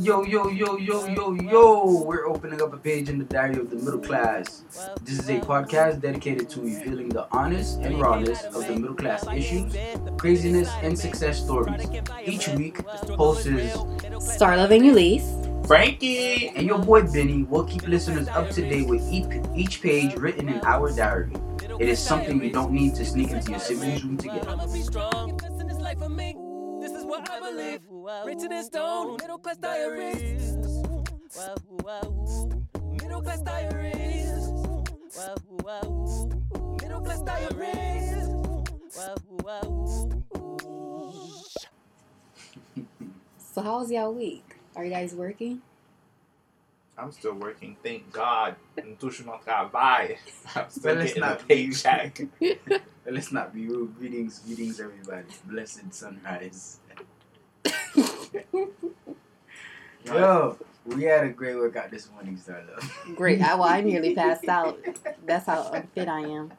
Yo, yo, yo, yo, yo, yo. We're opening up a page in the diary of the middle class. This is a podcast dedicated to revealing the honest and rawness of the middle class issues, craziness, and success stories. Each week, host is Star Loving Elise. Frankie. and your boy Benny will keep listeners up to date with each, each page written in our diary. It is something you don't need to sneak into your siblings' room to get. I'ma be strong. Listen, this life for me. This is what I believe. Written in stone. Middle class diaries. Middle class diaries. Middle class diaries. So how was y'all week? Are you guys working? I'm still working. Thank God. Ntushu not got. I'm still But let's getting not be- paycheck. Let's not be rude. Greetings, greetings, everybody. Blessed sunrise. Yo, we had a great workout this morning, Starla. Great. I, well, I nearly passed out. That's how unfit I am.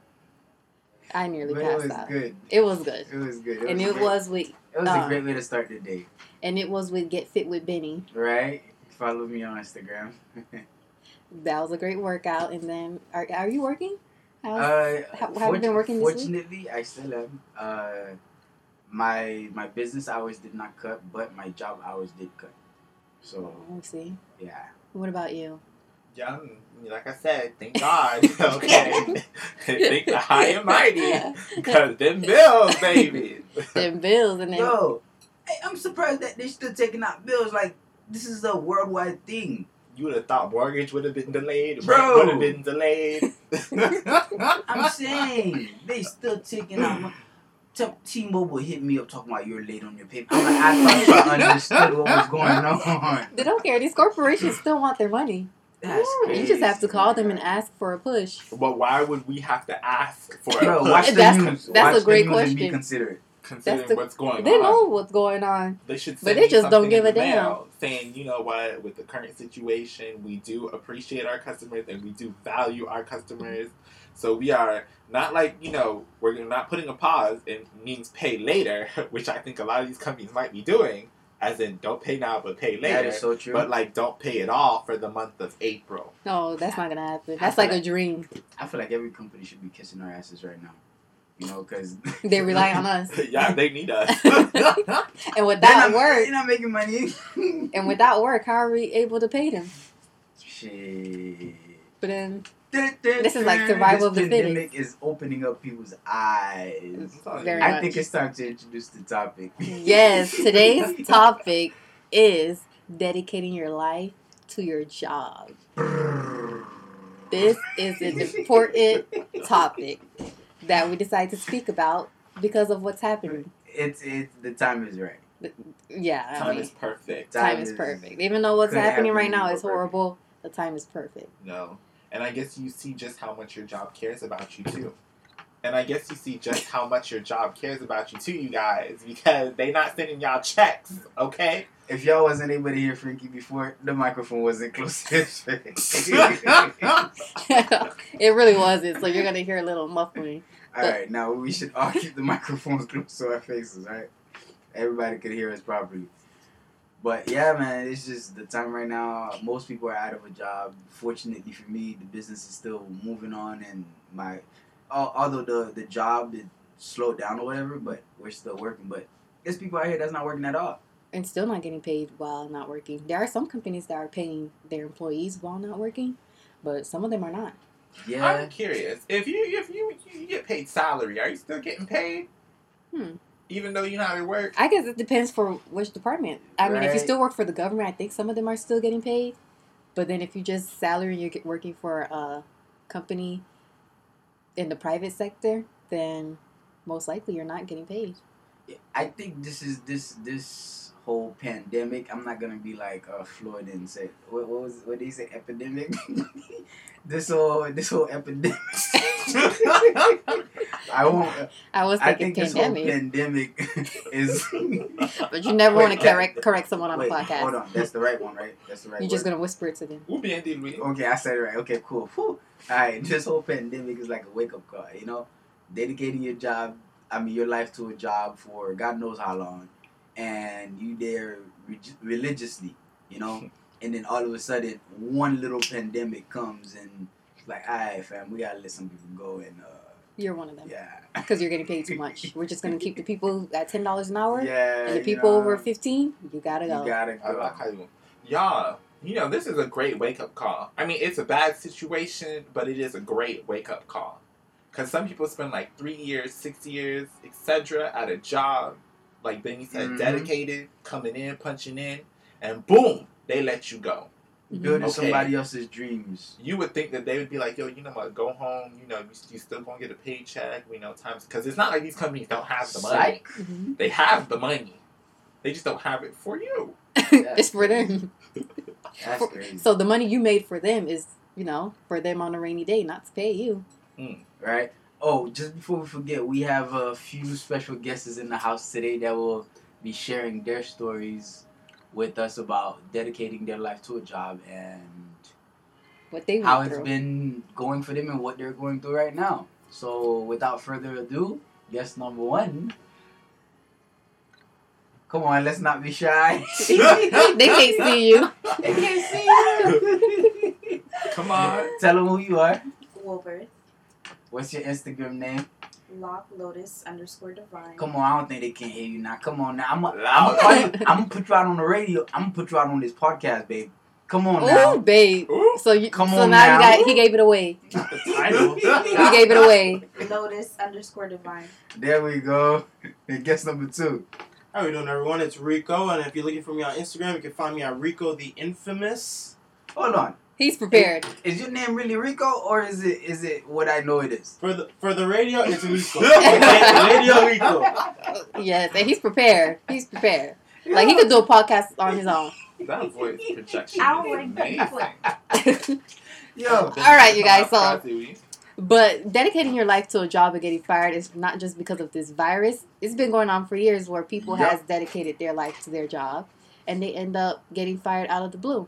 I nearly But it passed was out. good. It was good. It was good. And was it great. was with It was a uh, great way to start the day, and it was with Get Fit with Benny. right? Follow me on Instagram. That was a great workout. And then are, are you working? How's, Uh, how- have you been working? Fortunately, I still am. Uh, my my business hours did not cut, but my job hours did cut. So oh, let me see. yeah, What about you? Yeah, like I said, thank God. okay. thank the high and mighty. Because them bills, baby. Them bills and then yo, hey, I'm surprised that they're still taking out bills. Like this is a worldwide thing. You would have thought mortgage would have been delayed, Bro. would have been delayed. I'm saying they still taking out. My, T- T-Mobile hit me up talking about you're late on your payment. I'm like, I thought you understood what was going on. they don't care. These corporations still want their money. That's crazy. You just have to call them and ask for a push. but why would we have to ask for Bro, a watch push the That's- news. that's watch a great the news And be question. considerate. considering the- what's going They on? know what's going on. They should But send they just don't something give in a damn. Saying, you know what, with the current situation, we do appreciate our customers and we do value our customers. So we are not like, you know, we're not putting a pause. It means pay later, which I think a lot of these companies might be doing. As in, don't pay now, but pay later. is so true. But like, don't pay at all for the month of April. No, that's not gonna happen. That's feel like a dream. I feel like every company should be kissing our asses right now. You know, because They rely on us. yeah, they need us. And without work, You're not making money. and without work, how are we able to pay them? Shit. But then This is like survival of the this fittest. pandemic is opening up people's eyes. Very I much. think it's time to introduce the topic. yes, today's topic is dedicating your life to your job. This is an important topic that we decided to speak about because of what's happening. It's it's the time is right. Yeah, I Time mean, is perfect. time is perfect. Even though what's happening happen right now is more perfect. horrible, the time is perfect. No. And I guess you see just how much your job cares about you too. And I guess you see just how much your job cares about you too, you guys, because they not sending y'all checks, okay? If y'all wasn't able to hear Frankie before, the microphone wasn't close to his face. it really wasn't. So you're gonna hear a little muffling. All right, now we should all keep the microphones close to our faces, right? Everybody could hear us properly. But yeah, man, it's just the time right now. Most people are out of a job. Fortunately for me, the business is still moving on, and my although the the job is slowed down or whatever, but we're still working. But there's people out here that's not working at all. and still not getting paid while not working. There are some companies that are paying their employees while not working, but some of them are not. Yeah, I'm curious. If you if you, you get paid salary, are you still getting paid? Hmm. Even though you know not at work? I guess it depends for which department. I mean, if you still work for the government, I think some of them are still getting paid. But then if you just salary and you're working for a company in the private sector, then most likely you're not getting paid. I think this is this this whole pandemic. I'm not gonna be like uh, Floyd and say what, what was what did he say epidemic. this whole this whole epidemic. I won't. I was I thinking think this whole pandemic, pandemic is. but you never want to correct correct someone on Wait, a podcast. hold on. That's the right one, right? That's the right. One. You're just gonna whisper it to them. We'll be ending with Okay, I said it right. Okay, cool. Whew. All right, this whole pandemic is like a wake up call. You know, dedicating your job, I mean your life to a job for God knows how long, and you there reg- religiously, you know. And then all of a sudden, one little pandemic comes and it's like, all right, fam, we gotta let some people go and uh, You're one of them. yeah, Because you're getting paid too much. We're just gonna keep the people at ten dollars an hour, yeah. and the you people know, over fifteen, you gotta go. you gotta I go. like how you, y'all. You know, this is a great wake up call. I mean, it's a bad situation, but it is a great wake up call. Because some people spend like three years, six years, etc., at a job, like Benny said, Mhm. dedicated, coming in, punching in, and boom, they let you go. Mhm. Building Okay. somebody else's dreams. You would think that they would be like, yo, you know what, go home, you know, you, you still gonna get a paycheck, we know times. Because it's not like these companies don't have the money. Psych. Mhm. They have the money. They just don't have it for you. it's for them. That's For- crazy. So the money you made for them is, you know, for them on a rainy day, not to pay you. right? Oh, just before we forget, we have a few special guests in the house today that will be sharing their stories with us about dedicating their life to a job and What they how it's through. been going for them and what they're going through right now. So, without further ado, guest number one. Come on, let's not be shy. they can't see you. They can't see you. Come on. Tell them who you are. Wolbert, What's your Instagram name? Lock Lotus underscore Divine. Come on, I don't think they can hear you now. Come on now. I'm gonna I'm gonna put you out on the radio. I'm gonna put you out on this podcast, babe. Come on Oh, now. babe. Ooh. So you Come so on now, now. you got he gave it away. Not the title. He gave it away. Lotus underscore Divine. There we go. And guess number two. How are we doing, everyone? It's Rico, and if you're looking for me on Instagram, you can find me at Rico the Infamous. Hold on. He's prepared. Is your name really Rico or is it is it what I know it is? For the for the radio, it's Rico. Radio Rico. Yes, and he's prepared. He's prepared. Like he could do a podcast on his own. That voice projection I don't like that amazing. Yo. All right, you guys, so- But dedicating your life to a job and getting fired is not just because of this virus. It's been going on for years where people Yep. has dedicated their life to their job and they end up getting fired out of the blue.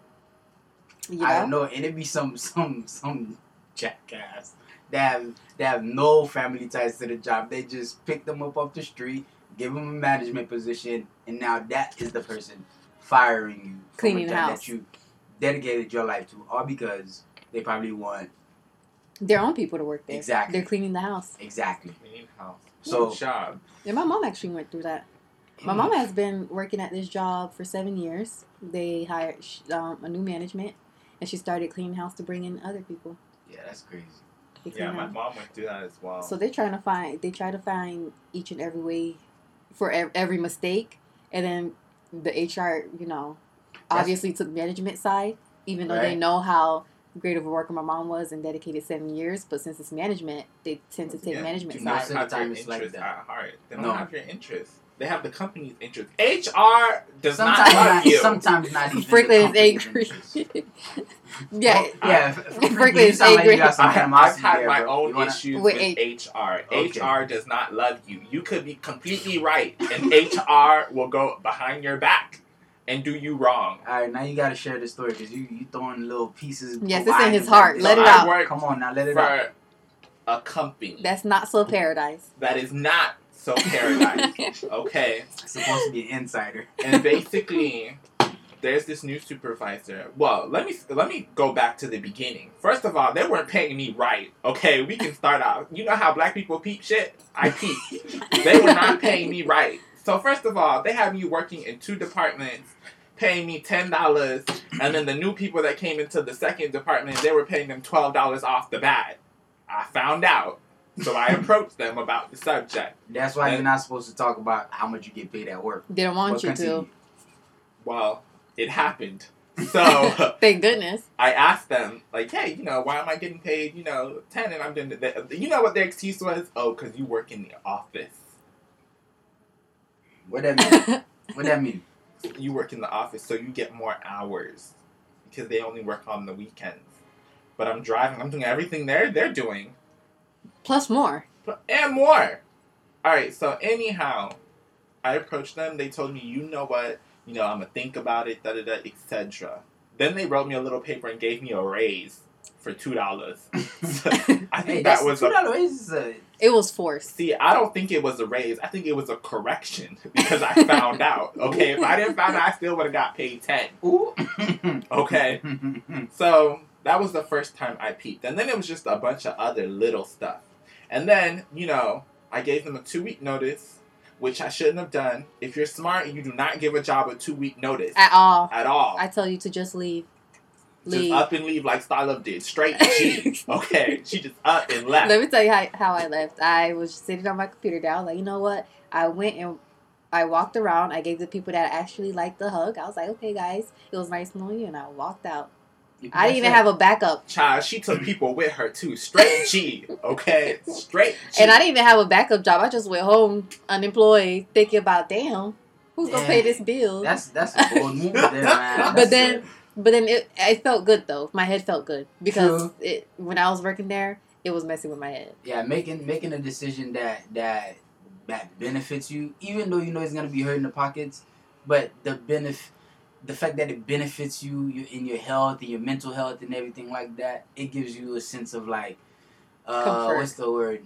You I know? know, and it be some some some jackass that have that have no family ties to the job. They just pick them up off the street, give them a management position, and now that is the person firing you from Cleaning a the job house. that you dedicated your life to, all because they probably want Their own people to work there. Exactly. They're cleaning the house. exactly. clean house. So- Good job. And my mom actually went through that. My mom has been working at this job for seven years. They hired um, a new management, and she started cleaning house to bring in other people. Yeah, that's crazy. They clean Yeah, my house. mom went through that as well. So they're trying to find. They try to find each and every way for every mistake, and then the HR, you know, That's- obviously took management side, even though they know how great of a worker my mom was and dedicated seven years. But since it's management, they tend to take Yeah, management do side. Most not of the time it's like interest that. at heart. They don't No. have your interest. They have the company's interest. HR does Sometimes not love not, you. sometimes not even. the Franklin is company's angry. yeah, Well, yeah. F- F- Franklin Franklin, you is sound like angry. you got some I, I've had there, my bro. own You wanna- issues With with, H- HR. Okay. HR does not love you. You could be completely right, and HR will go behind your back and do you wrong. All right, now you gotta share the story because you you throwing little pieces. Yes, of it's in his heart. Let this. it I out. Come on now, let it out. for a company that's not so paradise. that is not so paradise. okay. Supposed to be an insider. and basically there's this new supervisor. Well let me let me go back to the beginning. First of all they weren't paying me right. Okay we can start out you know how black people peep shit? I peep. They were not paying me right. So first of all they had me working in two departments paying me $10 and then the new people that came into the second department they were paying them $12 off the bat. I found out so i approached them about the subject That's why And- you're not supposed to talk about how much you get paid at work. They don't want But you continue. to. well it happened so Thank goodness. I asked them, like, hey, you know, why am I getting paid, you know, 10 and I'm doing the, you know what their excuse was? Oh, because you work in the office. What that mean? what that mean? You work in the office, so you get more hours because they only work on the weekends. But I'm driving, I'm doing everything they're, they're doing Plus more. and more. All right, so anyhow, I approached them. They told me, you know what, you know, I'm going to think about it, da da da, etc. Then they wrote me a little paper and gave me a raise. for two dollars. I think Hey, that was two a dollar raises. A, It was forced. See, I don't think it was a raise. I think it was a correction because I found out. Okay, if I didn't find out, I still would have got paid ten. ooh. Okay, so that was the first time I peeped, and then it was just a bunch of other little stuff. And then you know, I gave them a two week notice, which I shouldn't have done. If you're smart, you do not give a job a two week notice At all. at all. I tell you to just leave. just Leave. up and leave like Starlove did. Straight G. okay, she just up and left. Let me tell you how, how I left. I was sitting on my computer was like, you know what? I went and I walked around. I gave the people that actually liked the hug. I was like, okay, guys, it was nice knowing you, and I walked out. I didn't even have a backup, Child, she took people with her too. Straight G. Okay, straight G. and I didn't even have a backup job. I just went home unemployed, thinking about, damn, who's gonna pay this bill? That's that's a bold move there, man. but then, a- but then it, it felt good though. My head felt good because True. it when I was working there, it was messing with my head. yeah, making making a decision that that that benefits you, even though you know it's gonna be hurting the pockets, but the benefit, the fact that it benefits you, you in your health and your mental health and everything like that, it gives you a sense of like, uh, Comfort. what's the word?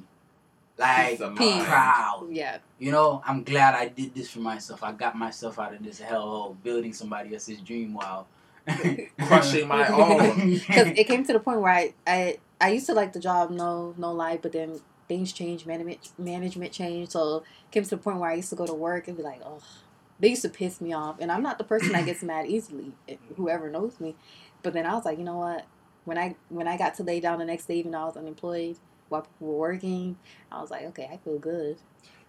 Like Peace of proud. Yeah, You know, I'm glad I did this for myself. I got myself out of this hellhole, building somebody else's dream while Crushing my own. because it came to the point where I, I I used to like the job, no no lie, but then things changed, management management changed, so it came to the point where I used to go to work and be like, oh, they used to piss me off, and I'm not the person that gets mad easily. Eh, whoever knows me, but then I was like, you know what? When I when I got to lay down the next day, even though I was unemployed while people were working, I was like, okay, I feel good.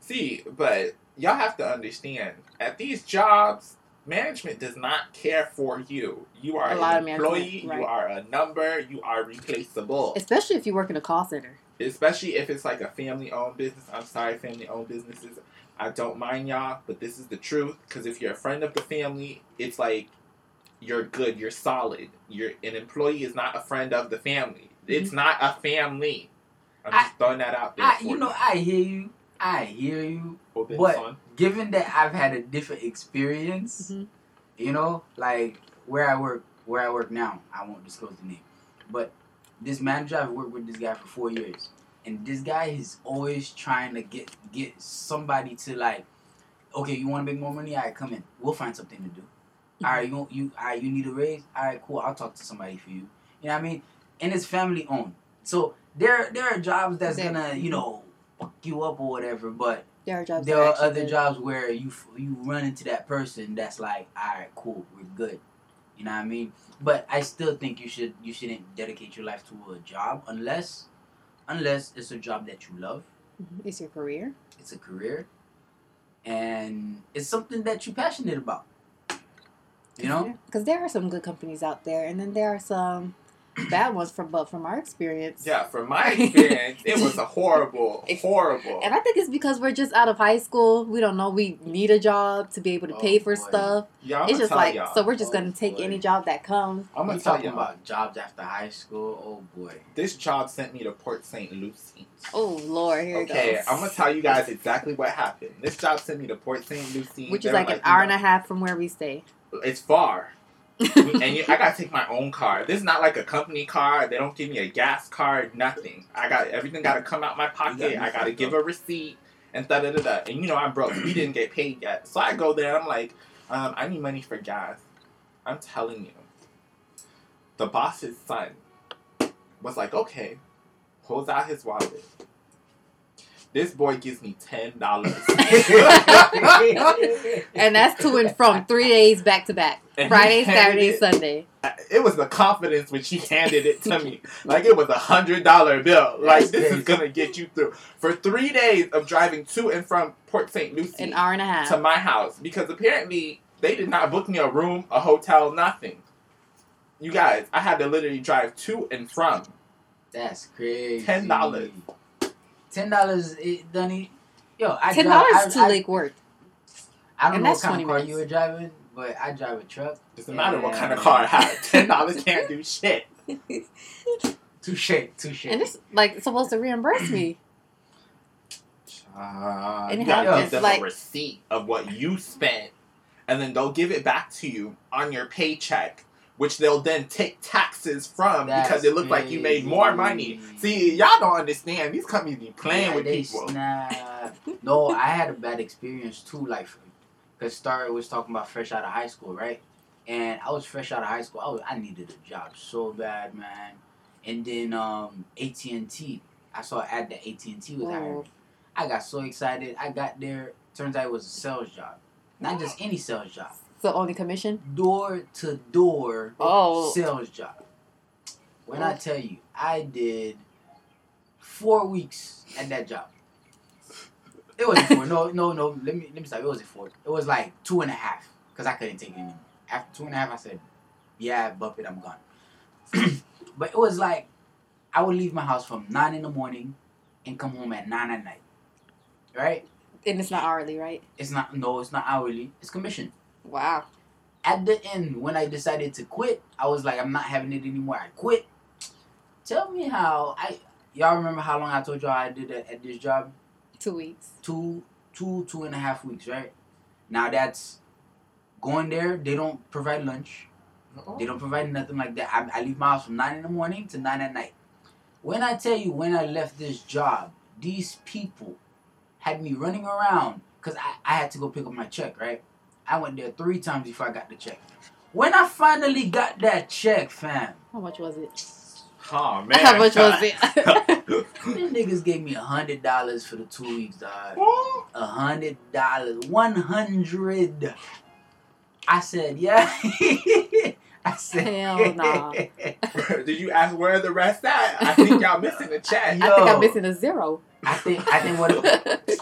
See, but y'all have to understand at these jobs, management does not care for you. You are A lot an employee, right. you are a number, you are replaceable. Especially if you work in a call center. Especially if it's like a family owned business. I'm sorry, family owned businesses. I don't mind y'all, but this is the truth. Because if you're a friend of the family, it's like you're good, you're solid. You're an employee is not a friend of the family. It's not a family. I'm I- just throwing that out there. I, for you know, I hear you. I hear you. Ben but- Son. Given that I've had a different experience, Mhm. you know, like where I work, where I work now, I won't disclose the name, but this manager, I've worked with this guy for four years, and this guy is always trying to get get somebody to like, okay, you want to make more money? All right, come in. We'll find something to do. All right, you you all right, you need a raise? All right, cool. I'll talk to somebody for you. You know what I mean? And it's family owned, so there there are jobs that's There- gonna you know fuck you up or whatever, but There are jobs. there are other good. jobs where you you run into that person that's like, all right, cool, we're good. You know what I mean? But I still think you should you shouldn't dedicate your life to a job unless unless it's a job that you love, Mhm. It's your career. it's a career, and it's something that you're passionate about. You know? because there are some good companies out there, and then there are some bad ones. From but from our experience, Yeah, from my experience, it was a horrible, horrible. And I think it's because we're just out of high school. We don't know we need a job to be able to Oh, pay for boy. stuff. Y'all, it's I'ma just tell like y'all, so we're just Oh, gonna take boy. any job that comes. I'm gonna tell talking y'all. about jobs after high school. Oh boy. This job sent me to Port St. Lucie. Oh Lord, here Okay, it goes. I'm gonna tell you guys exactly what happened. This job sent me to Port St. Lucie, Which is were like an you hour and a half from where we stay. It's far, and you, I gotta take my own car. This is not like a company car. They don't give me a gas card, nothing. I got everything. Got to come out my pocket. gotta I got to give up. a receipt and da da da da. And you know I'm broke. We didn't get paid yet, so I go there. I'm like, um, I need money for gas. I'm telling you, the boss's son was like, okay, pulls out his wallet. This boy gives me ten dollars. And that's to and from three days back to back, and Friday, Saturday, it- Sunday. it was the confidence when she handed it to me. Like it was a hundred dollar bill. Like That's this is gonna get you through for three days of driving to and from Port St. Lucie An hour and a half. to my house because apparently they did not book me a room, a hotel, nothing. You guys, I had to literally drive to and from. That's crazy. $10. Ten dollars, Dunny. Yo, I Ten drive- dollars to I, I, Lake Worth. I don't and know what kind of car minutes. you were driving, but I drive a truck. Doesn't matter what kind of car I have. Ten dollars can't do shit. Touche, touche. And it's like supposed to reimburse me. Uh, And you it gotta give them like- a receipt of what you spent, and then they'll give it back to you on your paycheck which they'll then take taxes from because it looked like you made more money. See, y'all don't understand. These companies be playing Yeah, with they people. Nah. no, I had a bad experience too. Like, cause Star was talking about fresh out of high school, right? And I was fresh out of high school. I was, I needed a job so bad, man. And then um, AT and T. I saw an ad that AT and T was hiring. Oh. me. I got so excited. I got there. Turns out it was a sales job, not just any sales job. So only commission? Door to door Oh. sales job. When I oh. tell you, I did four weeks at that job. It wasn't four. No, no, no. Let me let me stop. It wasn't four. It was like two and a half because I couldn't take it anymore. After two and a half, I said, "Yeah, bump it. I'm gone." but it was like I would leave my house from nine in the morning and come home at nine at night. Right? And it's not hourly, right? It's not. No, it's not hourly. It's commission Wow. at the end when I decided to quit, I was like, I'm not having it anymore. I quit. Tell me how I y'all remember how long I told y'all I did at, at this job? Two weeks. Two two two and a half weeks, right? Now that's going there, they don't provide lunch. They don't provide nothing like that. I, I leave my house from nine in the morning to nine at night. When I tell you when I left this job, these people had me running around because I, I had to go pick up my check, right? I went there three times before I got the check. When I finally got that check, fam, How much was it? Oh man. How much was it? them niggas gave me a hundred dollars for the two weeks, dog. A hundred dollars. One hundred. I said, yeah. I said, Hell nah. Did you ask where the rest at? I think y'all missing the chat. I think I'm missing a zero. I think I think what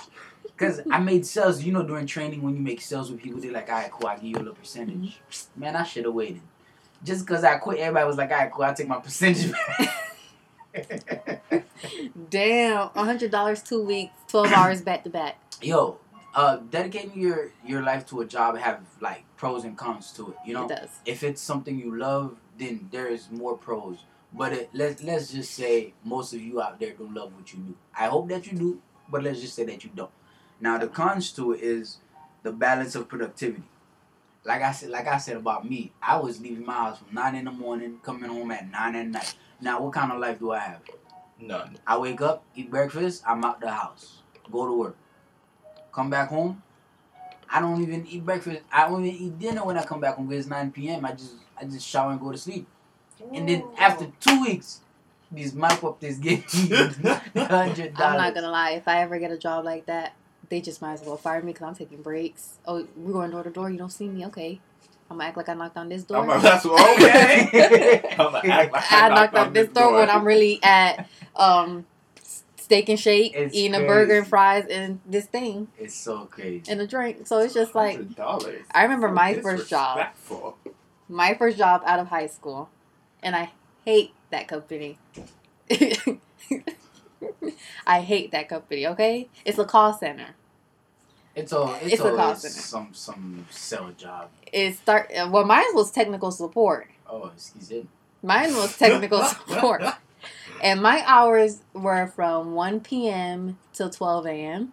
because I made sales. You know, during training when you make sales with people, they're like, "All right, cool, I give you a little percentage." Man, I should have waited. Just because I quit, everybody was like, "All right, cool, I take my percentage back." Damn, hundred dollars two weeks, twelve hours back to back. Yo, uh, dedicating your your life to a job have like pros and cons to it. You know, It does. if it's something you love, then there is more pros. But it, let's let's just say most of you out there don't love what you do. I hope that you do, but let's just say that you don't. Now the cons to it is the balance of productivity. Like I said, like I said about me, I was leaving my house from nine in the morning, coming home at nine at night. Now what kind of life do I have? None. I wake up, eat breakfast, I'm out the house, go to work, come back home. I don't even eat breakfast. I don't even eat dinner when I come back home because it's 9 p.m. I just I just shower and go to sleep. And then after two weeks, these mop up this game hundred I'm not gonna lie. If I ever get a job like that, they just might as well fire me because I'm taking breaks. Oh, we're going door to door. You don't see me, okay? I'm gonna act like I knocked on this door. I'm like, that's what, okay. I'm gonna act like I knocked on this door when I'm really at um steak and shake, It's eating a burger and fries and this thing It's so crazy. and a drink. So it's just like dollars. I remember my first job. my first job out of high school, and I hate that company. I hate that company. Okay, it's a call center. It's a it's, It's a call always center. some some sell job. It start well. Mine was technical support. Oh, excuse me. Mine was technical support, and my hours were from one p.m. till twelve a.m.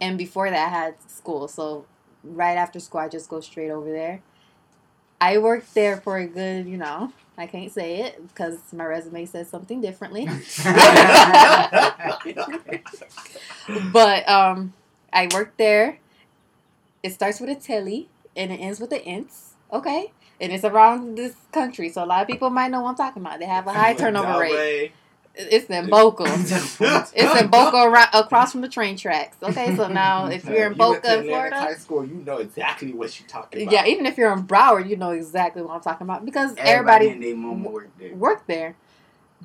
And before that, I had school. So right after school, I just go straight over there. I worked there for a good, you know, I can't say it because my resume says something differently. but um, I worked there. It starts with a telly and it ends with an ints. Okay. And it's around this country, so a lot of people might know what I'm talking about. They have a high turnover rate. It's in Boca. It's in Boca around, across from the train tracks. Okay, so now if you're in You went to Boca, Atlantic Florida, High school, you know exactly what you're talking about. yeah, even if you're in Broward, you know exactly what I'm talking about because Everybody, everybody, and their mama work there. worked there.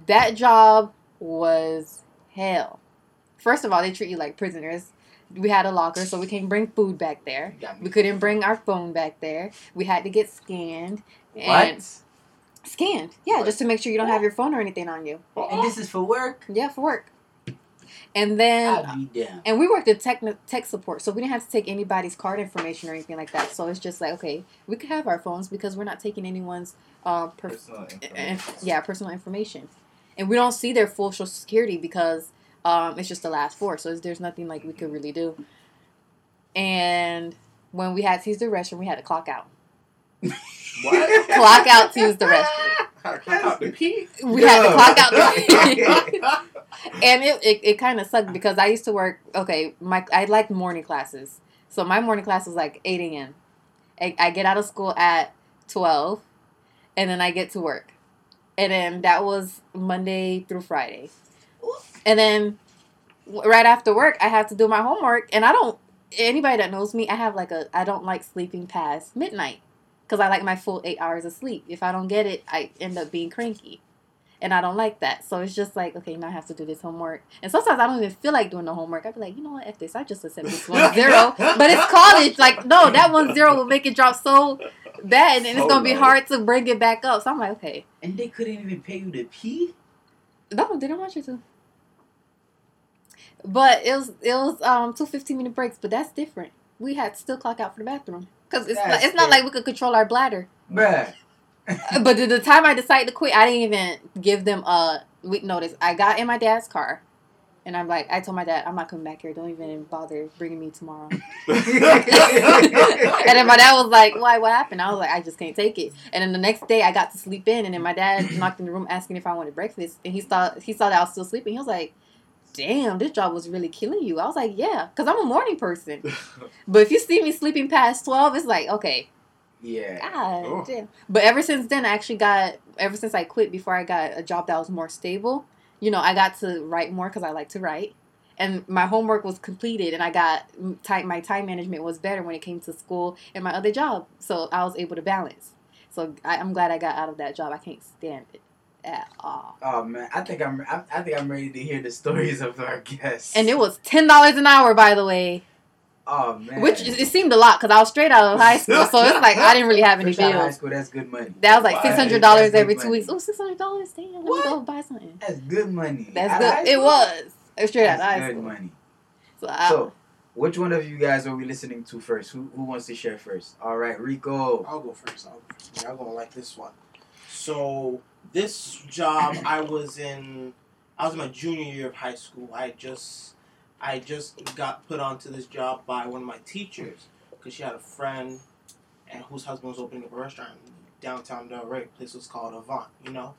That job was hell. First of all, they treat you like prisoners. We had a locker, so we can't bring food back there. We couldn't bring our phone back there. We had to get scanned. And What? Scanned, yeah, What? just to make sure you don't have your phone or anything on you. And this is for work. Yeah, for work. And then I'll be down. and we worked in tech tech support, so we didn't have to take anybody's card information or anything like that. So it's just like, okay, we could have our phones because we're not taking anyone's uh, per- Personal eh, information. yeah personal information, and we don't see their full social security because um, it's just the last four. So there's nothing like we could really do. And when we had to use the restroom, we had to clock out. What? clock out to use the restroom. Clock out the pee? We had to clock out the and it, it, it kind of sucked because I used to work. Okay, my I liked morning classes, so my morning class was like eight a.m. I, I get out of school at twelve, and then I get to work, and then that was Monday through Friday, and then right after work I have to do my homework, and I don't. Anybody that knows me, I have like a I don't like sleeping past midnight because I like my full eight hours of sleep. If I don't get it, I end up being cranky and I don't like that. So it's just like, okay, now I have to do this homework. And sometimes I don't even feel like doing the homework. I'd be like, you know what, F this. I just accept this one zero. But it's college. Like, no, that one zero will make it drop so bad, and then it's gonna be hard to bring it back up. So I'm like, okay, and they couldn't even pay you to pee. no, they don't want you to. But it was it was um two 15 minute breaks, but that's different. We had to still clock out for the bathroom because it's not, it's not like we could control our bladder. Bruh. Uh, but the, the time I decided to quit, I didn't even give them a week notice. I got in my dad's car, and I'm like, I told my dad, I'm not coming back here. Don't even bother bringing me tomorrow. and then my dad was like, Why? What happened? I was like, I just can't take it. And then the next day, I got to sleep in, and then my dad knocked in the room asking if I wanted breakfast, and he saw he saw that I was still sleeping. He was like. Damn, this job was really killing you. I was like, yeah, because I'm a morning person. But if you see me sleeping past 12, it's like, okay, yeah. God Oh. damn. But ever since then, I actually got, ever since I quit before I got a job that was more stable, you know, I got to write more because I like to write. And my homework was completed, and I got mm, time, my time management was better when it came to school and my other job. So I was able to balance. So I, I'm glad I got out of that job. I can't stand it at all. Oh man, I think I'm. I, I think I'm ready to hear the stories of our guests. And it was ten dollars an hour, by the way, Oh man. which it seemed a lot because I was straight out of high school, so it's like I didn't really have any Fresh out of high bills. school, that's good money. That was like six hundred dollars every two money. weeks. Oh, six hundred dollars. Damn, let What? me go buy something. That's good money. That's Out good. It was. It was straight out of That's high good money. So, I, So, which one of you guys are we listening to first? Who who wants to share first? All right, Rico. I'll go first. I'll, y'all gonna like this one. So this job, I was in. I was in my junior year of high school. I just, I just got put onto this job by one of my teachers because she had a friend, and whose husband was opening up a restaurant in downtown Delray. Place was called Avant. You know,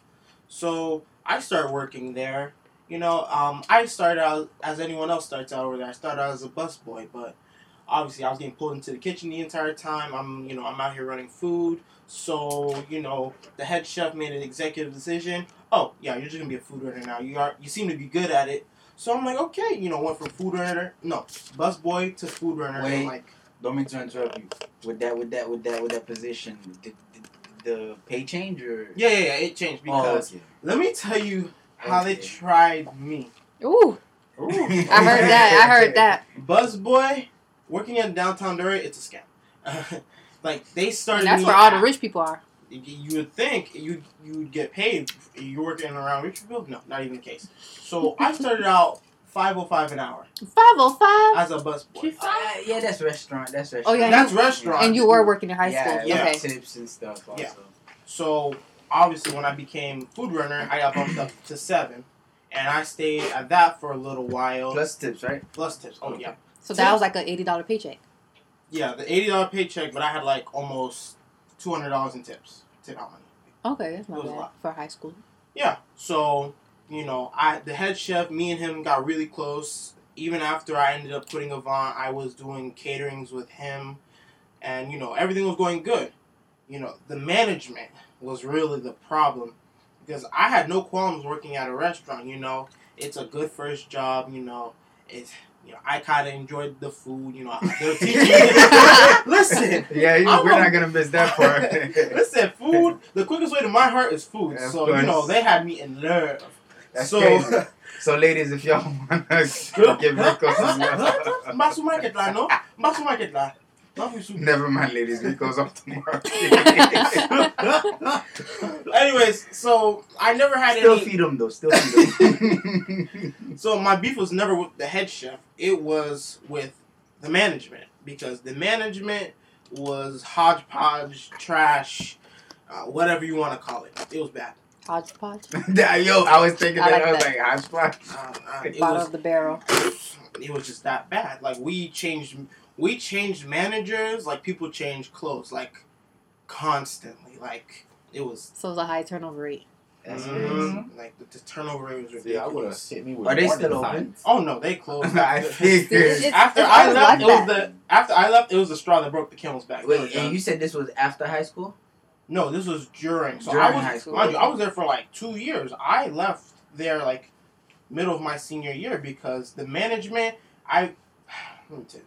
so I started working there. You know, um, I started out as anyone else starts out over there. I started out as a busboy, but obviously I was getting pulled into the kitchen the entire time. I'm you know I'm out here running food. So you know the head chef made an executive decision. Oh yeah, you're just gonna be a food runner now. You are you seem to be good at it. So I'm like okay, you know went from food runner no busboy to food runner. and Wait. like Don't mean to interrupt you. With that, with that, with that, with that position, did, did the pay change or? yeah yeah yeah it changed oh, because oh, okay. let me tell you how they tried me. ooh, Ooh. I heard that. I heard that. Busboy working in downtown Delray, it's a scam. like they started. And that's where all the rich people are. you- you would think you you would get paid. You're working around rich people. No, not even the case. So I started out five oh five an hour Five oh five. as a busboy. Uh, yeah, that's restaurant. That's restaurant. Oh, yeah, That's restaurant. And you were working in high yeah, school. yeah, Okay. tips and stuff. Also. Yeah. So obviously, when I became food runner, I got bumped up to seven, and I stayed at that for a little while. Plus tips, right? Plus tips. Oh yeah, So that was like an eighty dollar paycheck. yeah. The eighty dollar paycheck, but I had like almost two hundred dollars in tips, tip out money. Okay, that's not It was a bad lot. for high school. Yeah. So, you know, I the head chef, me and him got really close. Even after I ended up quitting Avant, I was doing caterings with him and you know, everything was going good. You know, the management was really the problem because I had no qualms working at a restaurant, you know. It's a good first job, you know. It's you know, I kind of enjoyed the food, you know. They're teaching me. Listen, Yeah, you, we're a- not gonna miss that part. Listen, food. The quickest way to my heart is food. Yeah, so you know they had me in love. That's so crazy. So, ladies, if y'all wanna give Rico some love, Mbasu market la no. Mbasu market la. Not we soup. never mind, ladies. Rico's off tomorrow. Anyways, so I never had any. Still any. feed them though. Still feed them. So my beef was never with the head chef. It was with the management because the management was hodgepodge, trash, uh, whatever you want to call it. It was bad. Hodgepodge. Yo, I was thinking I that. like I was that. like, hodgepodge. Uh, uh, it Bottom was of the barrel. it was just that bad. Like we changed, we changed managers. Like people change clothes. Like constantly. Like it was. So it was a high turnover rate. That's Mhm. crazy. Like the, the turnover rate was See, I would have ridiculous. hit me with Are they still open? signs. Oh no, they closed. I after, figured. It's- after it's I left, like it was that. the after I left, it was the straw that broke the camel's back. They were Wait, done. and you said this was after high school? No, this was during. So During I was, high school. mind you, I was there for like two years. I left there like middle of my senior year because the management. I let me tell you,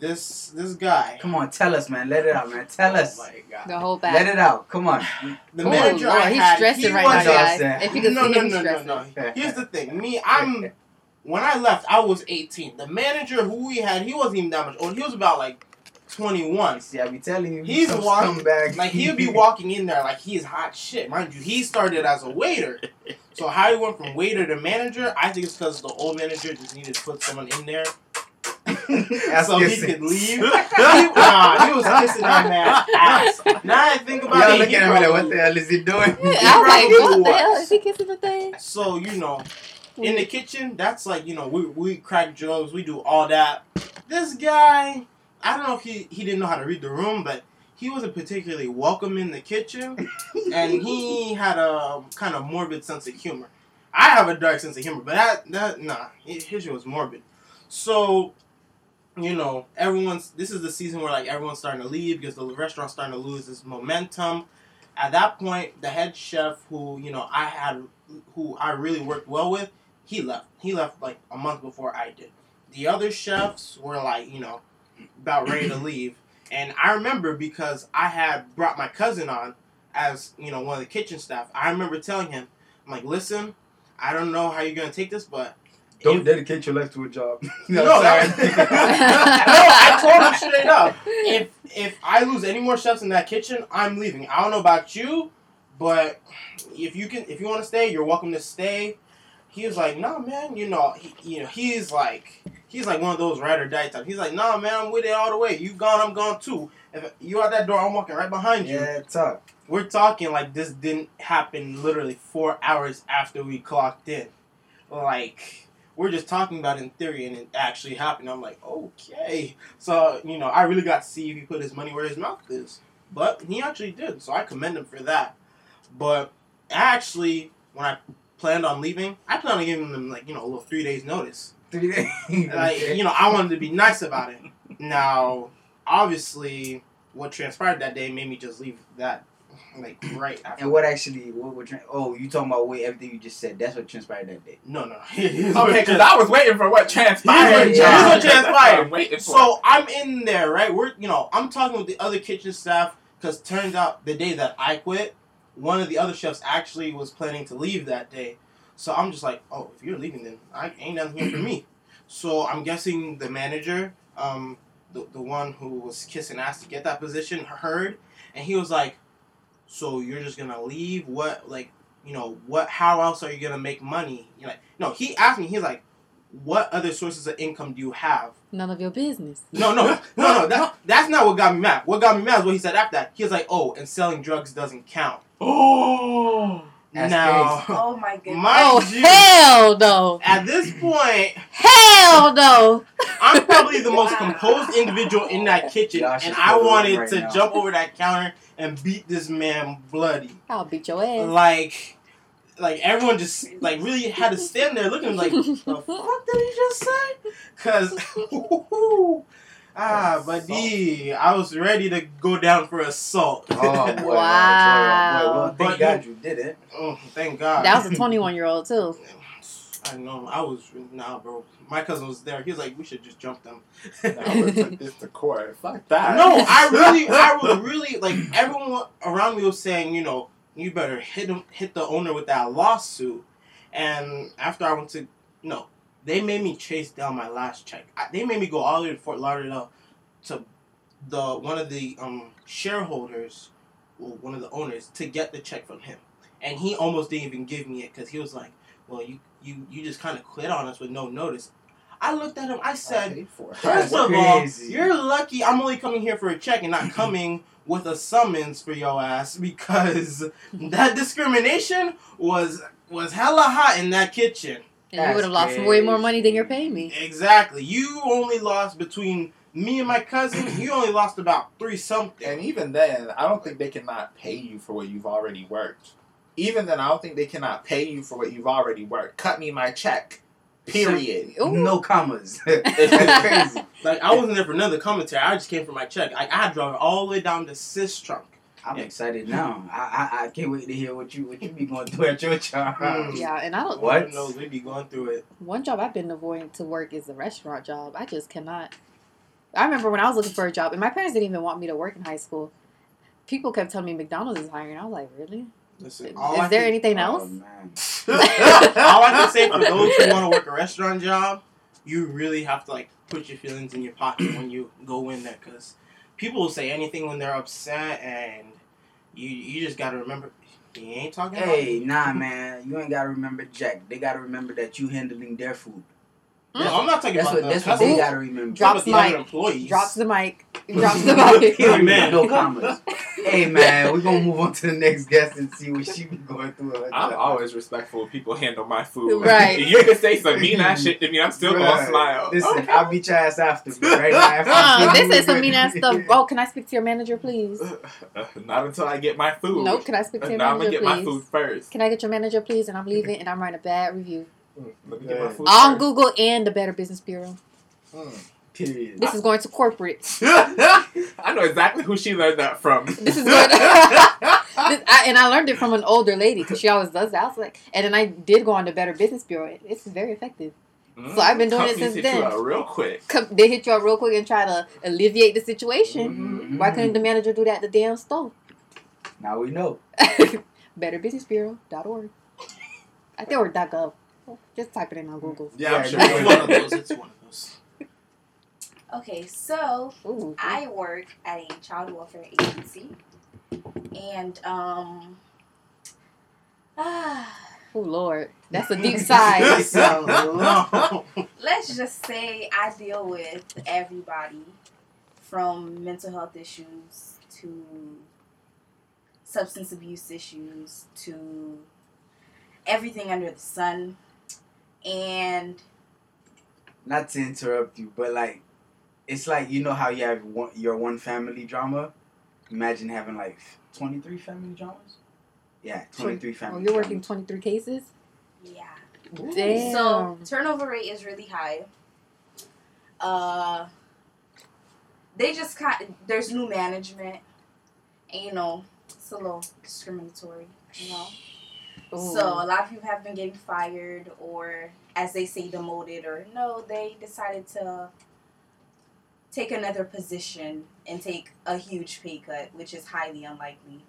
this this guy. Come on, tell us, man. Let it out, man. Tell us. Oh my god. The whole back. Let it out. Come on. The oh, manager Lord, I he's had, stressing he right was now, That's what I'm guys. saying. If you can no, see no, him no, no, stressing. no. Here's the thing. Me, I'm when I left, I was 18. The manager who we had, he wasn't even that much old. He was about like 21. See, I be telling you. He's some walking- scumbag. Like he'll be walking in there like he's hot shit. Mind you, he started as a waiter. So how he went from waiter to manager, I think it's because the old manager just needed to put someone in there Ask so your he sis. could leave. he, nah, he was kissing that man's ass. Now I think about Y'all it, looking he at me like, what the hell is he doing? I was like, probably what the hell? Is he kissing the thing? So you know, in the mm. kitchen, that's like you know we we crack jokes, we do all that. This guy, I don't know if he he didn't know how to read the room, but he wasn't particularly welcome in the kitchen, and he had a kind of morbid sense of humor. I have a dark sense of humor, but that that nah, his shit was morbid. So. You know, everyone's. This is the season where like everyone's starting to leave because the restaurant's starting to lose its momentum. At that point, the head chef, who you know I had who I really worked well with, he left. He left like a month before I did. The other chefs were like, you know, about ready to leave. And I remember because I had brought my cousin on as, you know, one of the kitchen staff. I remember telling him, I'm like, listen, I don't know how you're gonna take this, but Don't if- dedicate your life to a job. no, sorry. no, I told him straight up. If if I lose any more chefs in that kitchen, I'm leaving. I don't know about you, but if you can, if you want to stay, you're welcome to stay. He was like, "No, man, you know, he, you know, he's like, he's like one of those ride or die type. He's like, "Nah, man, I'm with it all the way. You gone, I'm gone too. If you out that door, I'm walking right behind you." yeah, talk. We're talking like this didn't happen literally four hours after we clocked in. Like we're just talking about in theory and it actually happened. I'm like, okay. So, you know, I really got to see if he put his money where his mouth is. But he actually did, so I commend him for that. But actually, when I planned on leaving, I planned on giving him, like, you know, a little three days notice. Three days. Like, you know, I wanted to be nice about it. Now, obviously, what transpired that day made me just leave that like right after. And what actually? What? what tran- oh, you talking about wait everything you just said? That's what transpired that day. No, no. Okay, because I was waiting for what transpired. Here's what- here's what transpired. I'm waiting for. So I'm in there, right? We're you know I'm talking with the other kitchen staff because turns out the day that I quit, one of the other chefs actually was planning to leave that day. So I'm just like, oh, if you're leaving, then I ain't nothing here for me. So I'm guessing the manager, um, the the one who was kissing ass to get that position, heard, and he was like, so you're just gonna leave? What like you know what? How else are you gonna make money? You're like, no. He asked me. He's like, what other sources of income do you have? None of your business. No, no, no, no. That, that's not what got me mad. What got me mad is what he said after that. He was like, "Oh, and selling drugs doesn't count." oh, That's now, Oh my goodness. oh you, hell no! at this point, Hell no! I'm probably the most composed individual in that kitchen, Y'all and I wanted right to now. jump over that counter and beat this man bloody. I'll beat your ass. Like, like everyone just like really had to stand there looking like, what the fuck did he just say? Cause. Ah, but D, I was ready to go down for assault. Oh boy! Wow. Wow. Boy, well, thank But God you did it. Oh, thank God. that was a 21 year old too. I know. I was nah, bro. My cousin was there. He was like, "We should just jump them." I would took this to court. Fuck that. no, I really, I was really like everyone around me was saying, you know, you better hit him, hit the owner with that lawsuit. And after I went to, no, they made me chase down my last check. I, they made me go all the way to Fort Lauderdale to the one of the um shareholders, well, one of the owners, to get the check from him. And he almost didn't even give me it because he was like, "Well, you you you just kind of quit on us with no notice." I looked at him. I said, paid for. First That's of all, you're lucky I'm only coming here for a check and not coming with a summons for your ass because that discrimination was was hella hot in that kitchen. And you would have lost That's way more money than you're paying me. Exactly. You only lost between me and my cousin, you only lost about three something. And even then, I don't think they cannot pay you for what you've already worked. Even then, I don't think they cannot pay you for what you've already worked. Cut me my check. Period. Ooh. No commas. That's crazy. Like I wasn't there for another commentary. I just came for my check. I, I had to drive all the way down to Sistrunk. I'm excited now. I, I I can't wait to hear what you what you be going through at your job. Mm. Yeah, and I don't. What? Lord knows we be going through it. One job I've been avoiding to work is the restaurant job. I just cannot. I remember when I was looking for a job, and my parents didn't even want me to work in high school. People kept telling me McDonald's is hiring. I was like, really? Listen, Is I there can- anything Oh, else? man. all I can say for those who want to work a restaurant job, you really have to like put your feelings in your pocket when you go in there, because people will say anything when they're upset, and you you just gotta remember he ain't talking Hey, nah, man. You ain't gotta remember Jack. They gotta remember that you handling their food. No, I'm not talking That's about what the that's what they gotta remember. Drops the the mic. employees. Drops the mic. Drops the mic. Amen. no commas. hey man, we're gonna move on to the next guest and see what she be going through. I'm always respectful when people handle my food. Right. you can say some mean ass shit to me, I'm still gonna smile. Listen, Okay. I'll beat your ass after. But right now, after Uh, this is some we're mean ass good. stuff. Oh, can I speak to your manager, please? Uh, Not until I get my food. Nope. Can I speak to your Now I'm gonna manager, get my food first. Can I get your manager, please? And I'm leaving, and I'm writing a bad review Let me get my food on first. Google and the Better Business Bureau. Mm. Period. This is going to corporate. I know exactly who she learned that from. This is good. This- I, and I learned it from an older lady because she always does that. I was like, and then I did go on the Better Business Bureau. It- It's very effective. So I've been doing it since hit then. You out real quick. Come, they hit you up real quick and try to alleviate the situation. Mhm. Why couldn't the manager do that at the damn store? Now we know. BetterBusinessBureau.org. I think or .gov. Just type it in on Google. Yeah, Yeah, I'm sure. It's one of those. It's one of those. Okay, so Ooh. I work at a child welfare agency, and um, ah, Oh Lord, that's a deep sigh. That sounds long. let's just say I deal with everybody from mental health issues to substance abuse issues to everything under the sun. And Not to interrupt you, but like, it's like you know how you have one, your one family drama. Imagine having like twenty three family dramas. Yeah, twenty three family. Oh, you're working 23 cases? yeah. Damn. So turnover rate is really high. Uh, they just kind there's new management, and you know it's a little discriminatory, you know. Ooh. So a lot of people have been getting fired, or as they say, demoted, or no, they decided to take another position and take a huge pay cut, which is highly unlikely.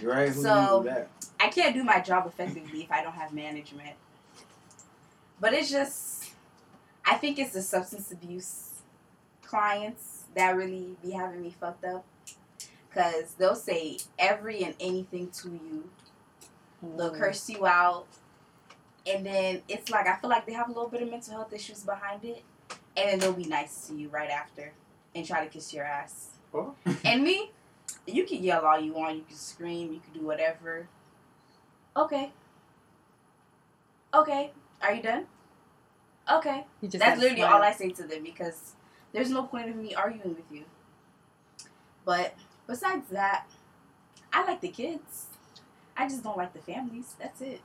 You're right. Who So- knew that? I can't do my job effectively if I don't have management. But it's just, I think it's the substance abuse clients that really be having me fucked up. Because they'll say every and anything to you, they'll Mm. curse you out. And then it's like, I feel like they have a little bit of mental health issues behind it. And then they'll be nice to you right after and try to kiss your ass. Oh. And me, you can yell all you want, you can scream, you can do whatever. Okay. Okay. Are you done? Okay. You just That's literally smile. all I say to them because there's no point of me arguing with you. But besides that, I like the kids. I just don't like the families. That's it.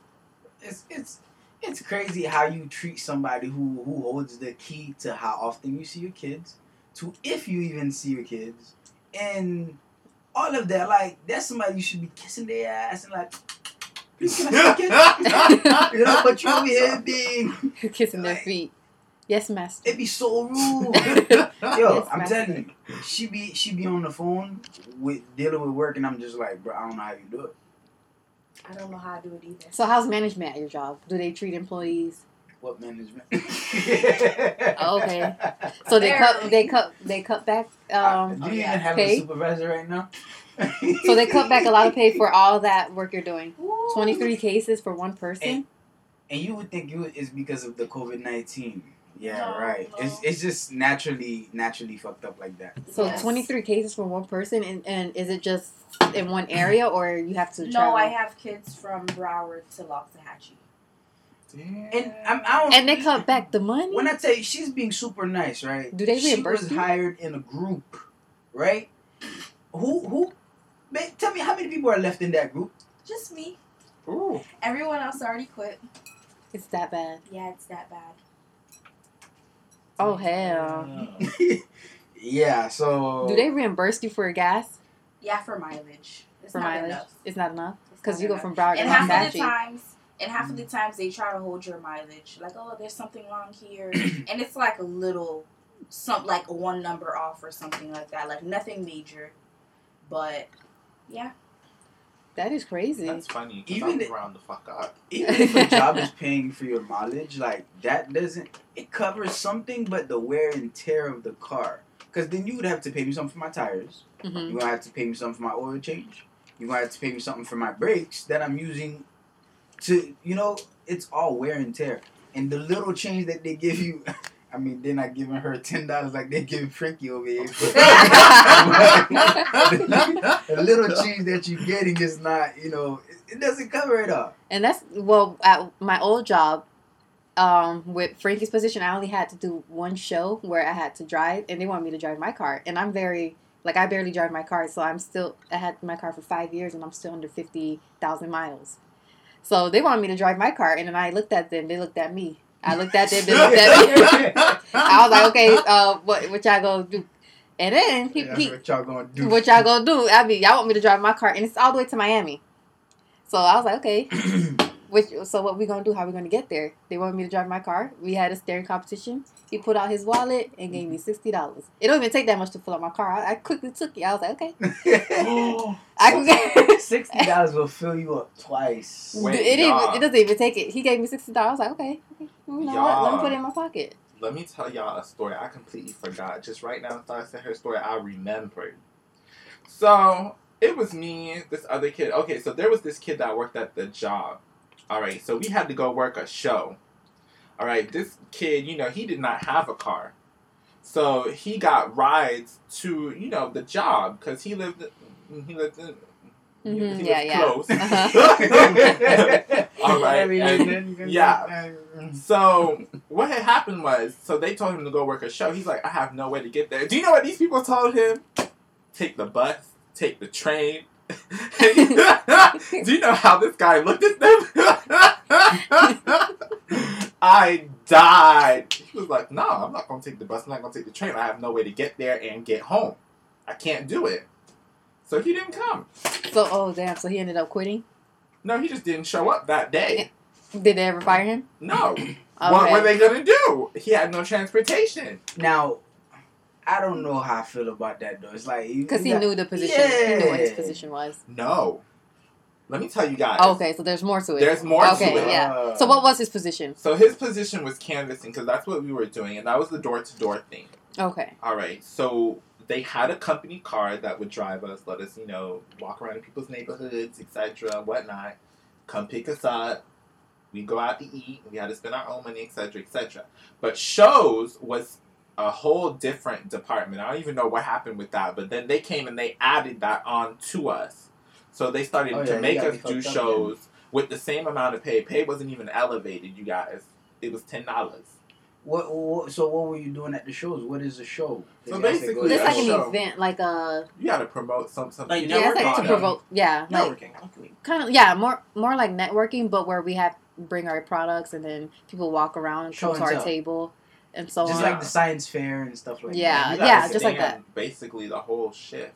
It's it's it's crazy how you treat somebody who who holds the key to how often you see your kids, to if you even see your kids, and all of that. Like that's somebody you should be kissing their ass and like, please can I see? You know, but you over here being Kissing their feet. Yes, master. It'd be so rude. Yo, Yes, I'm master. telling you, she be she be on the phone with dealing with work, and I'm just like, bro, I don't know how you do it. I don't know how I do it either. So how's management at your job? Do they treat employees? What management? Oh, okay. So they cut they cut they cut back um do you yeah. even have Pay? a supervisor right now? so they cut back a lot of pay for all that work you're doing. 23 cases for one person. And you would think you it's because of the COVID nineteen. Yeah, No, right. no. It's it's just naturally naturally fucked up like that. So Yes. 23 cases for one person and, and is it just in one area or you have to No, travel? I have kids from Broward to Loxahatchee. Damn. And I'm, I don't. And they cut back the money. When I tell you, she's being super nice, right? Do they reimburse? She reimburse was you? hired in a group, right? Who who? Man, tell me how many people are left in that group? Just me. Ooh. Everyone else already quit. It's that bad. Yeah, it's that bad. Oh hell. yeah. So Do they reimburse you for gas? Yeah, for mileage. It's For not mileage? enough. It's not enough. Because not you go from Broward to And half of the times, and half of the times they try to hold your mileage. Like, oh, there's something wrong here, and it's like a little, some like one number off or something like that. Like nothing major, but yeah. That is crazy. That's funny. Even I'm the- around the fuck up. even if a job is paying for your mileage, like that doesn't it covers something but the wear and tear of the car. Because then you would have to pay me something for my tires. hmm You're gonna have to pay me something for my oil change. You're gonna have to pay me something for my brakes that I'm using to you know, it's all wear and tear. And the little change that they give you I mean, they're not giving her ten dollars like they're giving Frankie over here. the little change that you're getting is not, you know, it, it doesn't cover it all. And that's well at my old job, um, with Frankie's position, I only had to do one show where I had to drive, and they wanted me to drive my car, and I'm very like I barely drive my car, so I'm still I had my car for five years, and I'm still under fifty thousand miles. So they wanted me to drive my car, and then I looked at them, they looked at me. I looked at them, they looked at me. I was like, okay, uh, what what y'all gonna do? And then he, That's he what y'all gonna do. what y'all gonna do? I mean, y'all want me to drive my car, and it's all the way to Miami. So I was like, okay. Which so what we gonna do? How we gonna get there? They wanted me to drive my car. We had a staring competition. He put out his wallet and gave me mm-hmm. sixty dollars. It don't even take that much to fill up my car. I, I quickly took it. I was like, okay, I can get. Sixty dollars will fill you up twice. Wait, it even it doesn't even take it. He gave me sixty dollars. I was like, okay, okay. You know what? Let me put it in my pocket. Let me tell y'all a story. I completely forgot. Just right now, after I said her story, I remembered. So it was me, this other kid. Okay, so there was this kid that worked at the job. All right, so we had to go work a show. All right, this kid, you know, he did not have a car, so he got rides to, you know, the job because he lived. He lived in. he- Mhm, he yeah, yeah. Close. Uh-huh. All right, and- yeah. So what had happened was, so they told him to go work a show. He's like, I have no way to get there. Do you know what these people told him? Take the bus, take the train. Do you know how this guy looked at them? I died. He was like, No, I'm not gonna take the bus. I'm not gonna take the train. I have no way to get there and get home. I can't do it. So he didn't come. So oh damn. So he ended up quitting. No, he just didn't show up that day. Did they ever fire him? No. Okay. What were they gonna do? He had no transportation. Now, I don't know how I feel about that though. It's like Because he got- knew the position. He knew what his position was. No. Let me tell you guys. Oh, okay, so there's more to it. There's more to it. yeah. Uh, So what was his position? So his position was canvassing because that's what we were doing, and that was the door to door thing. Okay. All right. So they had a company car that would drive us, let us, you know, walk around in people's neighborhoods, etc., whatnot. Come pick us up. We go out to eat. We had to spend our own money, etc., etc. But shows was a whole different department. I don't even know what happened with that. But then they came and they added that on to us. So they started Oh, to you make us do fucked up, shows with the same amount of pay. Pay wasn't even elevated, you guys. It was ten dollars. What, what? So what were you doing at the shows? What is a show? So Did y'all basically- It's like an show? event, like a You got to promote some something. Like yeah, it's like to provoke. Yeah, Networking. Okay. kind of yeah, more more like networking, but where we have bring our products and then people walk around and Show come to and our tell. table and so Just on. like the science fair and stuff like Yeah, that. gotta just like that. Basically, the whole shift.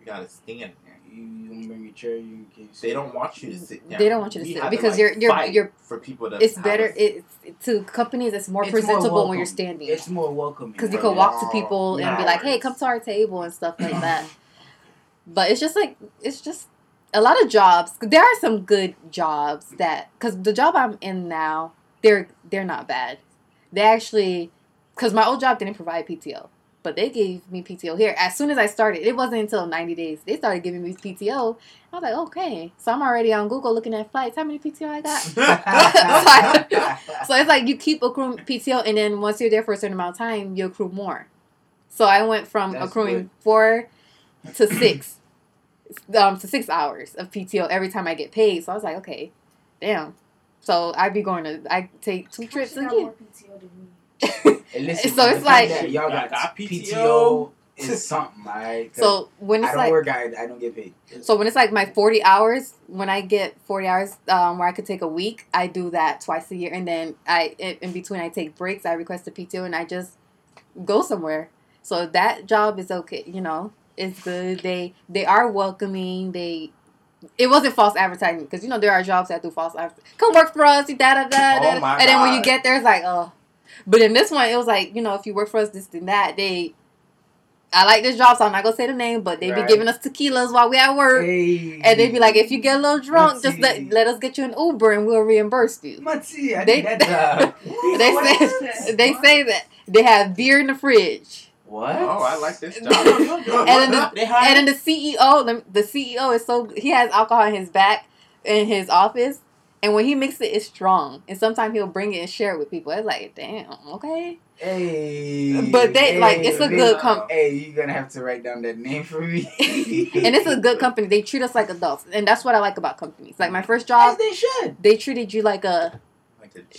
You got to stand. You, you don't bring your chair. You can They don't want you to mm, sit down. They don't want you to We sit had because like, you're- you're- you're- for people to. it's have better. us- It's to companies. It's more It's more presentable when you're standing It's more welcoming. because you can walk to long people and be like, "Hey, come to our table" and stuff like that. But it's just like it's just a lot of jobs. There are some good jobs that because the job I'm in now, they're they're not bad. They actually because my old job didn't provide PTO, but they gave me PTO here as soon as I started. It wasn't until 90 days they started giving me PTO. I was like, okay, so I'm already on Google looking at flights. How many PTO I got? So it's like you keep accruing PTO, and then once you're there for a certain amount of time, you accrue more. So I went from That's accruing good. four to six, um, to six hours of PTO every time I get paid. So I was like, okay, damn, So I'd be going to I take two trips She a got year. more PTO than me. And listen, So it's like- that y'all got, got PTO, PTO. is something, alright? 'Cause So when it's I don't like work, I, I don't get paid. So when it's like my 40 hours, when I get 40 hours um, where I could take a week, I do that twice a year. And then I in, in between, I take breaks. I request a PTO and I just go somewhere. So that job is okay. You know, it's good. They they are welcoming. They it wasn't false advertising because you know there are jobs that do false advertising. Come work for us, da da da da. Oh my and then when you get there, it's like oh. But in this one, it was like you know if you work for us, this and that. They I like this job, so I'm not gonna say the name, but they Right. be giving us tequilas while we at work. Hey. And they'd be like, if you get a little drunk, just Let's see. let, let us get you an Uber and we'll reimburse you. Matsi, I They- that job. They say is this? they say that they have beer in the fridge. What? Oh, I like this job. And then They hire And then the CEO, the, the CEO is so he has alcohol in his back in his office, and when he makes it, it's strong. And sometimes he'll bring it and share it with people. It's like, damn, okay. Hey. But they- like, it's a good company. Hey, you're gonna have to write down that name for me. and it's a good company. They treat us like adults, and that's what I like about companies. Like my first As job, they should. they treated you like a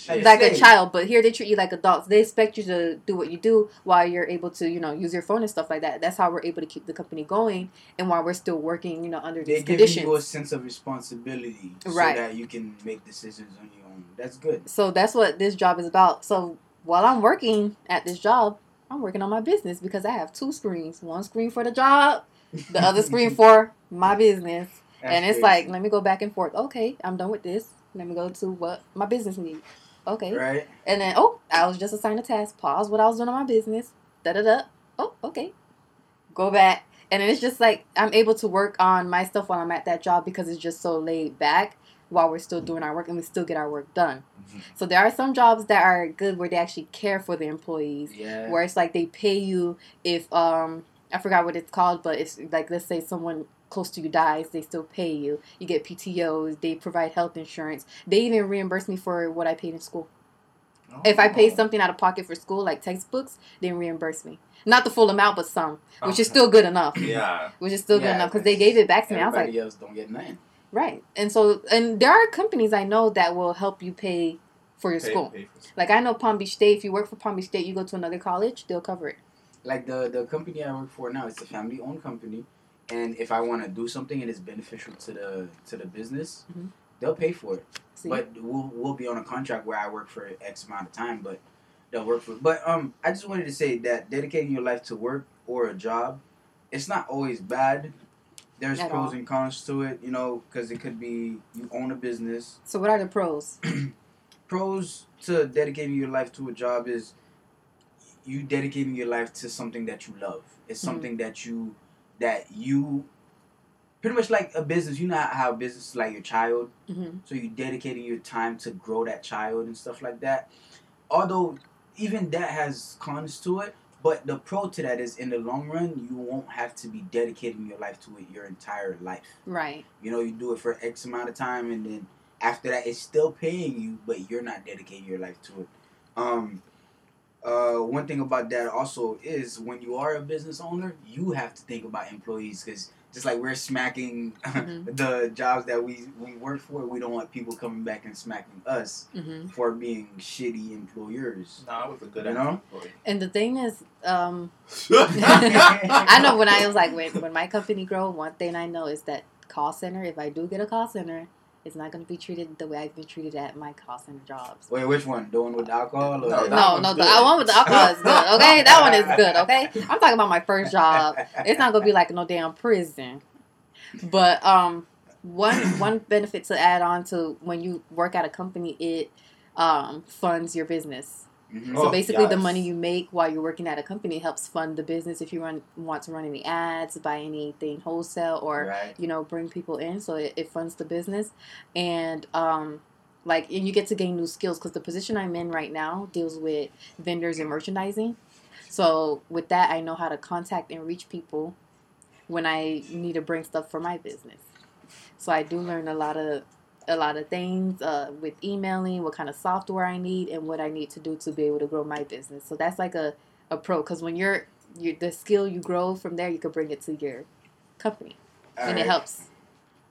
a Like a child, but here they treat you like adults. They expect you to do what you do while you're able to, you know, use your phone and stuff like that. That's how we're able to keep the company going, and while we're still working, you know, under They these give conditions. you a sense of responsibility Right. so that you can make decisions on your own. That's good. So that's what this job is about. So while I'm working at this job, I'm working on my business because I have two screens. One screen for the job, the other screen for my business. That's and it's crazy. like, let me go back and forth. Okay, I'm done with this. Let me go to what my business needs. Okay. right? And then, oh, I was just assigned a task. Pause what I was doing on my business. Da da da. Oh, okay. Go back. And then it's just like I'm able to work on my stuff while I'm at that job because it's just so laid back while we're still doing our work and we still get our work done. Mhm. So there are some jobs that are good where they actually care for the employees, Yeah. where it's like they pay you if um I forgot what it's called, but it's like let's say someone close to you dies, they still pay you. You get PTOs, they provide health insurance. They even reimburse me for what I paid in school. If I pay Oh. something out of pocket for school, like textbooks, they reimburse me. Not the full amount, but some, which is still good enough. Yeah. Which is still good enough because they gave it back to me. I was like, else don't get nothing. right. And so, and there are companies I know that will help you pay for your Pay- school. pay for school. Like I know Palm Beach State. If you work for Palm Beach State, you go to another college, they'll cover it. Like the the company I work for now, it's a family owned company, and if I want to do something and it's beneficial to the to the business, Mhm. they'll pay for it. See, But we'll we'll be on a contract where I work for X amount of time, but they'll work for. But um, I just wanted to say that dedicating your life to work or a job, it's not always bad. There's At pros all. and cons to it, you know, because it could be you own a business. so what are the pros? Pros to dedicating your life to a job is you dedicating your life to something that you love. It's Mhm. something that you that you pretty much like a business. You know how business is like your child. hmm So you're dedicating your time to grow that child and stuff like that. Although even that has cons to it, but the pro to that is in the long run you won't have to be dedicating your life to it your entire life. Right. You know, you do it for X amount of time and then after that it's still paying you, but you're not dedicating your life to it. Um uh, one thing about that also is when you are a business owner, you have to think about employees because just like we're smacking Mhm. the jobs that we, we work for, we don't want people coming back and smacking us hmm for being shitty employers. No, I was a good You know? employee. And the thing is, um, I know when I was like when when my company grow, one thing I know is that call center. If I do get a call center, it's not going to be treated the way I've been treated at my call center jobs. Wait, which one? The one with the alcohol? Or No, No, that no, the one with the alcohol is good. Okay, that one is good. Okay, I'm talking about my first job. It's not gonna be like no damn prison. But um, one one benefit to add on to when you work at a company, it um funds your business. Mhm. So Oh, basically, the money you make while you're working at a company helps fund the business. If you run want to run any ads, buy anything wholesale, or right. you know bring people in, so it, it funds the business, and um, like and you get to gain new skills because the position I'm in right now deals with vendors and merchandising. So with that, I know how to contact and reach people when I need to bring stuff for my business. So I do learn a lot of a lot of things uh, with emailing, what kind of software I need, and what I need to do to be able to grow my business. So that's like a, a pro because when you're you the skill you grow from there, you can bring it to your company, and it helps.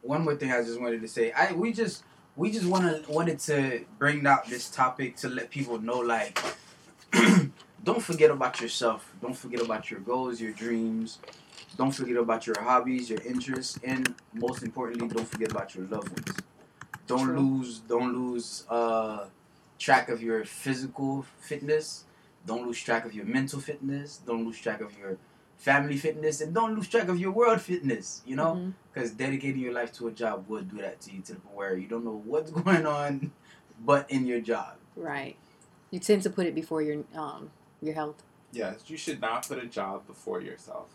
One more thing I just wanted to say. I we just we just wanna wanted to bring out this topic to let people know like don't forget about yourself. Don't forget about your goals, your dreams. Don't forget about your hobbies, your interests, and most importantly, don't forget about your loved ones. Don't True. lose don't lose uh, track of your physical fitness. Don't lose track of your mental fitness. Don't lose track of your family fitness, and don't lose track of your world fitness. You know, because dedicating your life to a job would do that to you to the point where you don't know what's going on, but in your job. Right. You tend to put it before your um your health. Yes, you should not put a job before yourself.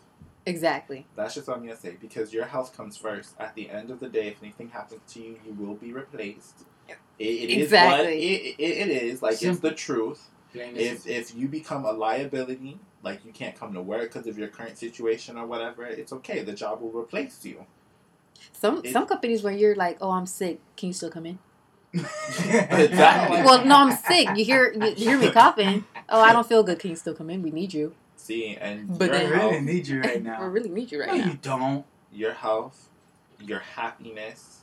Exactly. That's just what I'm gonna say because your health comes first. At the end of the day, if anything happens to you, you will be replaced. It, it is what Exactly. it, it, it is. Like it's the truth. If if you become a liability, like you can't come to work because of your current situation or whatever, it's okay. The job will replace you. Some It- some companies where you're like, oh, I'm sick. Can you still come in? Exactly. Well, no, I'm sick. You hear you, you hear me coughing. Oh, I don't feel good. Can you still come in? We need you. See, and But your I health, really need you right now. We really need you right no, now. you don't. your health, your happiness.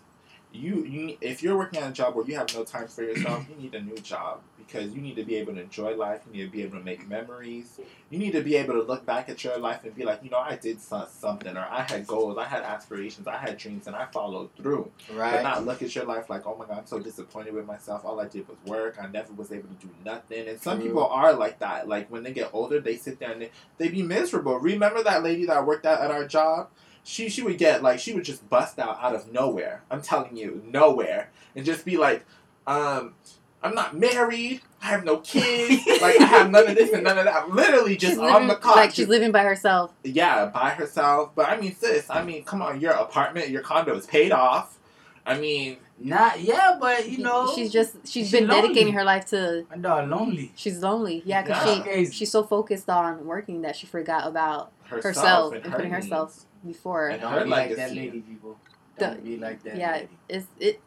You, you, if you're working at a job where you have no time for yourself, you need a new job because you need to be able to enjoy life. You need to be able to make memories. You need to be able to look back at your life and be like, you know, I did so- something, or I had goals, I had aspirations, I had dreams, and I followed through. Right. But not look at your life like, oh my god, I'm so disappointed with myself. All I did was work. I never was able to do nothing. And some True. people are like that. Like when they get older, they sit there and they, they be miserable. Remember that lady that worked out at our job? She she would get like she would just bust out out of nowhere. I'm telling you, nowhere, and just be like, um. I'm not married. I have no kids. like I have none of this and none of that. I'm Literally just she's on living the clock. like she's living by herself. yeah, by herself. But I mean, sis, I mean, come on, your apartment, your condo is paid off. I mean, Not yeah, but you know she's just she's she been dedicating her life to. my dog lonely. She's lonely. Yeah, because Yeah. she Crazy. she's so focused on working that she forgot about herself, herself and, and her putting herself before. And Don't her be like that lady, people. Don't be like that yeah, lady. it's it.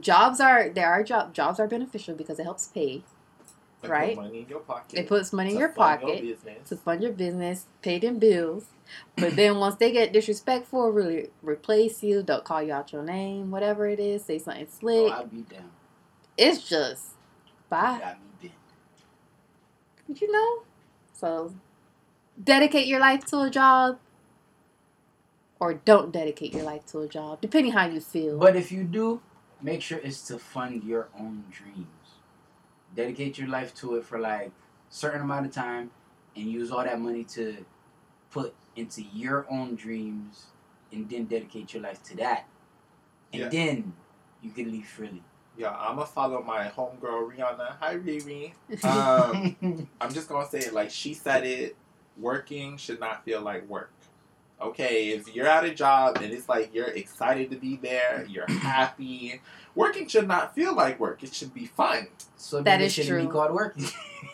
Jobs are there are job jobs are beneficial because it helps pay. And right? Money in your pocket. It puts money in your pocket. business. to fund your business, pay them bills. But then once they get disrespectful, really replace you, don't call you out your name, whatever it is, say something Oh, slick. I'll be down. It's just bye. Got me bent. You know? So dedicate your life to a job or don't dedicate your life to a job, depending how you feel. But if you do, make sure it's to fund your own dreams. Dedicate your life to it for like certain amount of time and use all that money to put into your own dreams and then dedicate your life to that. And Yeah. then you can leave freely. Yeah, I'm gonna follow my homegirl Rihanna. Hi Riri. Um, I'm just gonna say it like she said it. Working should not feel like work. Okay, if you're at a job and it's like you're excited to be there, you're happy. Working should not feel like work. It should be fun. so That then it is shouldn't be true. called working.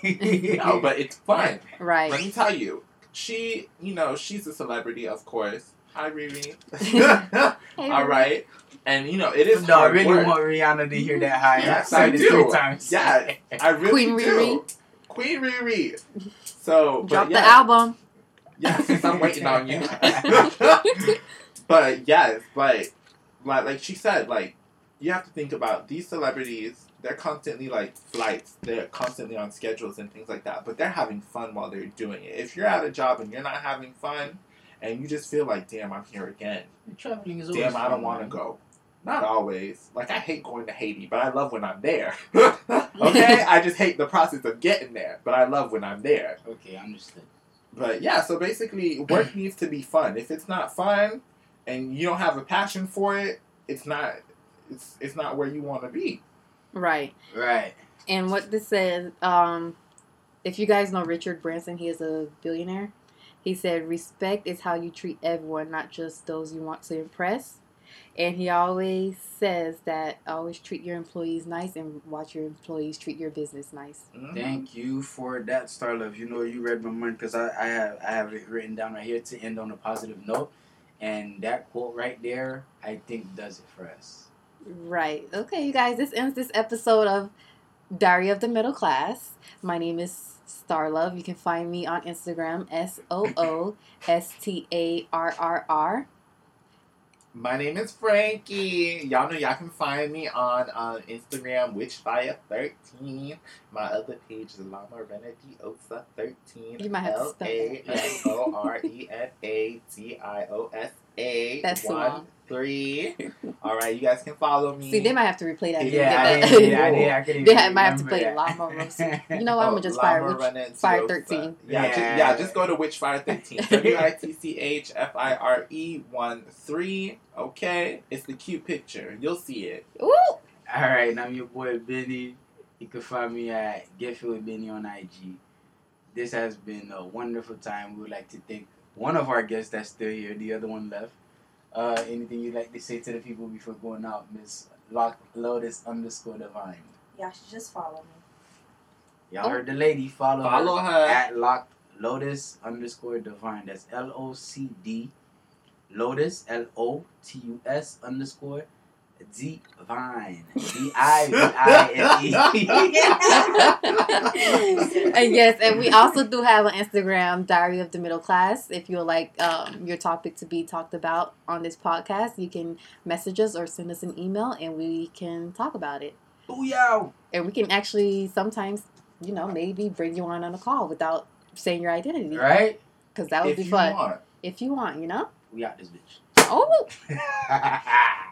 No, but it's fun. Right. Let me tell you, she, you know, she's a celebrity, of course. Hi, Riri. Hey, All right, and you know it is no, I hard really work. want Rihanna to hear that high. Yes, I I do. three times. Yeah, I really Queen do. Riri. Queen Riri. So, Drop but the album. Yeah, since I'm waiting on you. but yes, but like like she said, like you have to think about these celebrities. They're constantly like flights. They're constantly on schedules and things like that. But they're having fun while they're doing it. If you're at a job and you're not having fun, and you just feel like, damn, I'm here again. Traveling is always Damn, I don't want to go. Not always. Like I hate going to Haiti, but I love when I'm there. okay, I just hate the process of getting there, but I love when I'm there. Okay, understood. But yeah, so basically, work needs to be fun. If it's not fun, and you don't have a passion for it, it's not. It's it's not where you want to be. Right. Right. And what this says, um, if you guys know Richard Branson, he is a billionaire. He said, "Respect is how you treat everyone, not just those you want to impress." And he always says that always treat your employees nice and watch your employees treat your business nice. Mhm. Thank you for that, Starlove. You know you read my mind because I, I have I have it written down right here to end on a positive note, and that quote right there I think does it for us. Right. Okay, you guys, this ends this episode of Diary of the Middle Class. My name is Starlove. You can find me on Instagram, S O O S T A R R R. My name is Frankie. Y'all know y'all can find me on uh, Instagram, Witchfire13. My other page is Lamorenadiosa 13. You might have to spell L A M O R E N A D I O S A. That's too one, long. Three. All right, you guys can follow me. See, they might have to replay that. Yeah, I Get didn't. I didn't, I couldn't They might have to remember play that. Llama Rosa. You know what? I'm Oh, gonna just fire Lama Witch- Renadiosa. Fire 13. Yeah, Yeah. Just, yeah, just go to Witchfire 13. W I T C H F I R E 1 3. Okay? It's the cute picture. You'll see it. Ooh, All right, and I'm your boy Benny. You can find me at Get with Benny on IG. This has been a wonderful time. We would like to thank one of our guests that's still here. The other one left. Uh, anything you'd like to say to the people before going out, Miss Lock Lotus underscore Divine? Y'all should just follow me. Y'all heard the lady. Follow, Follow her, her. at Lock Lotus underscore Divine. That's L O C D Lotus L O T U S underscore Divine. D I V I N E. and yes, and we also do have an Instagram, Diary of the Middle Class. If you would like um, your topic to be talked about on this podcast, you can message us or send us an email, and we can talk about it. Booyah! And we can actually sometimes, you know, maybe bring you on on a call without saying your identity, Right? Because that would if be you fun want. if you want, you know. We out this bitch. Oh. bitch.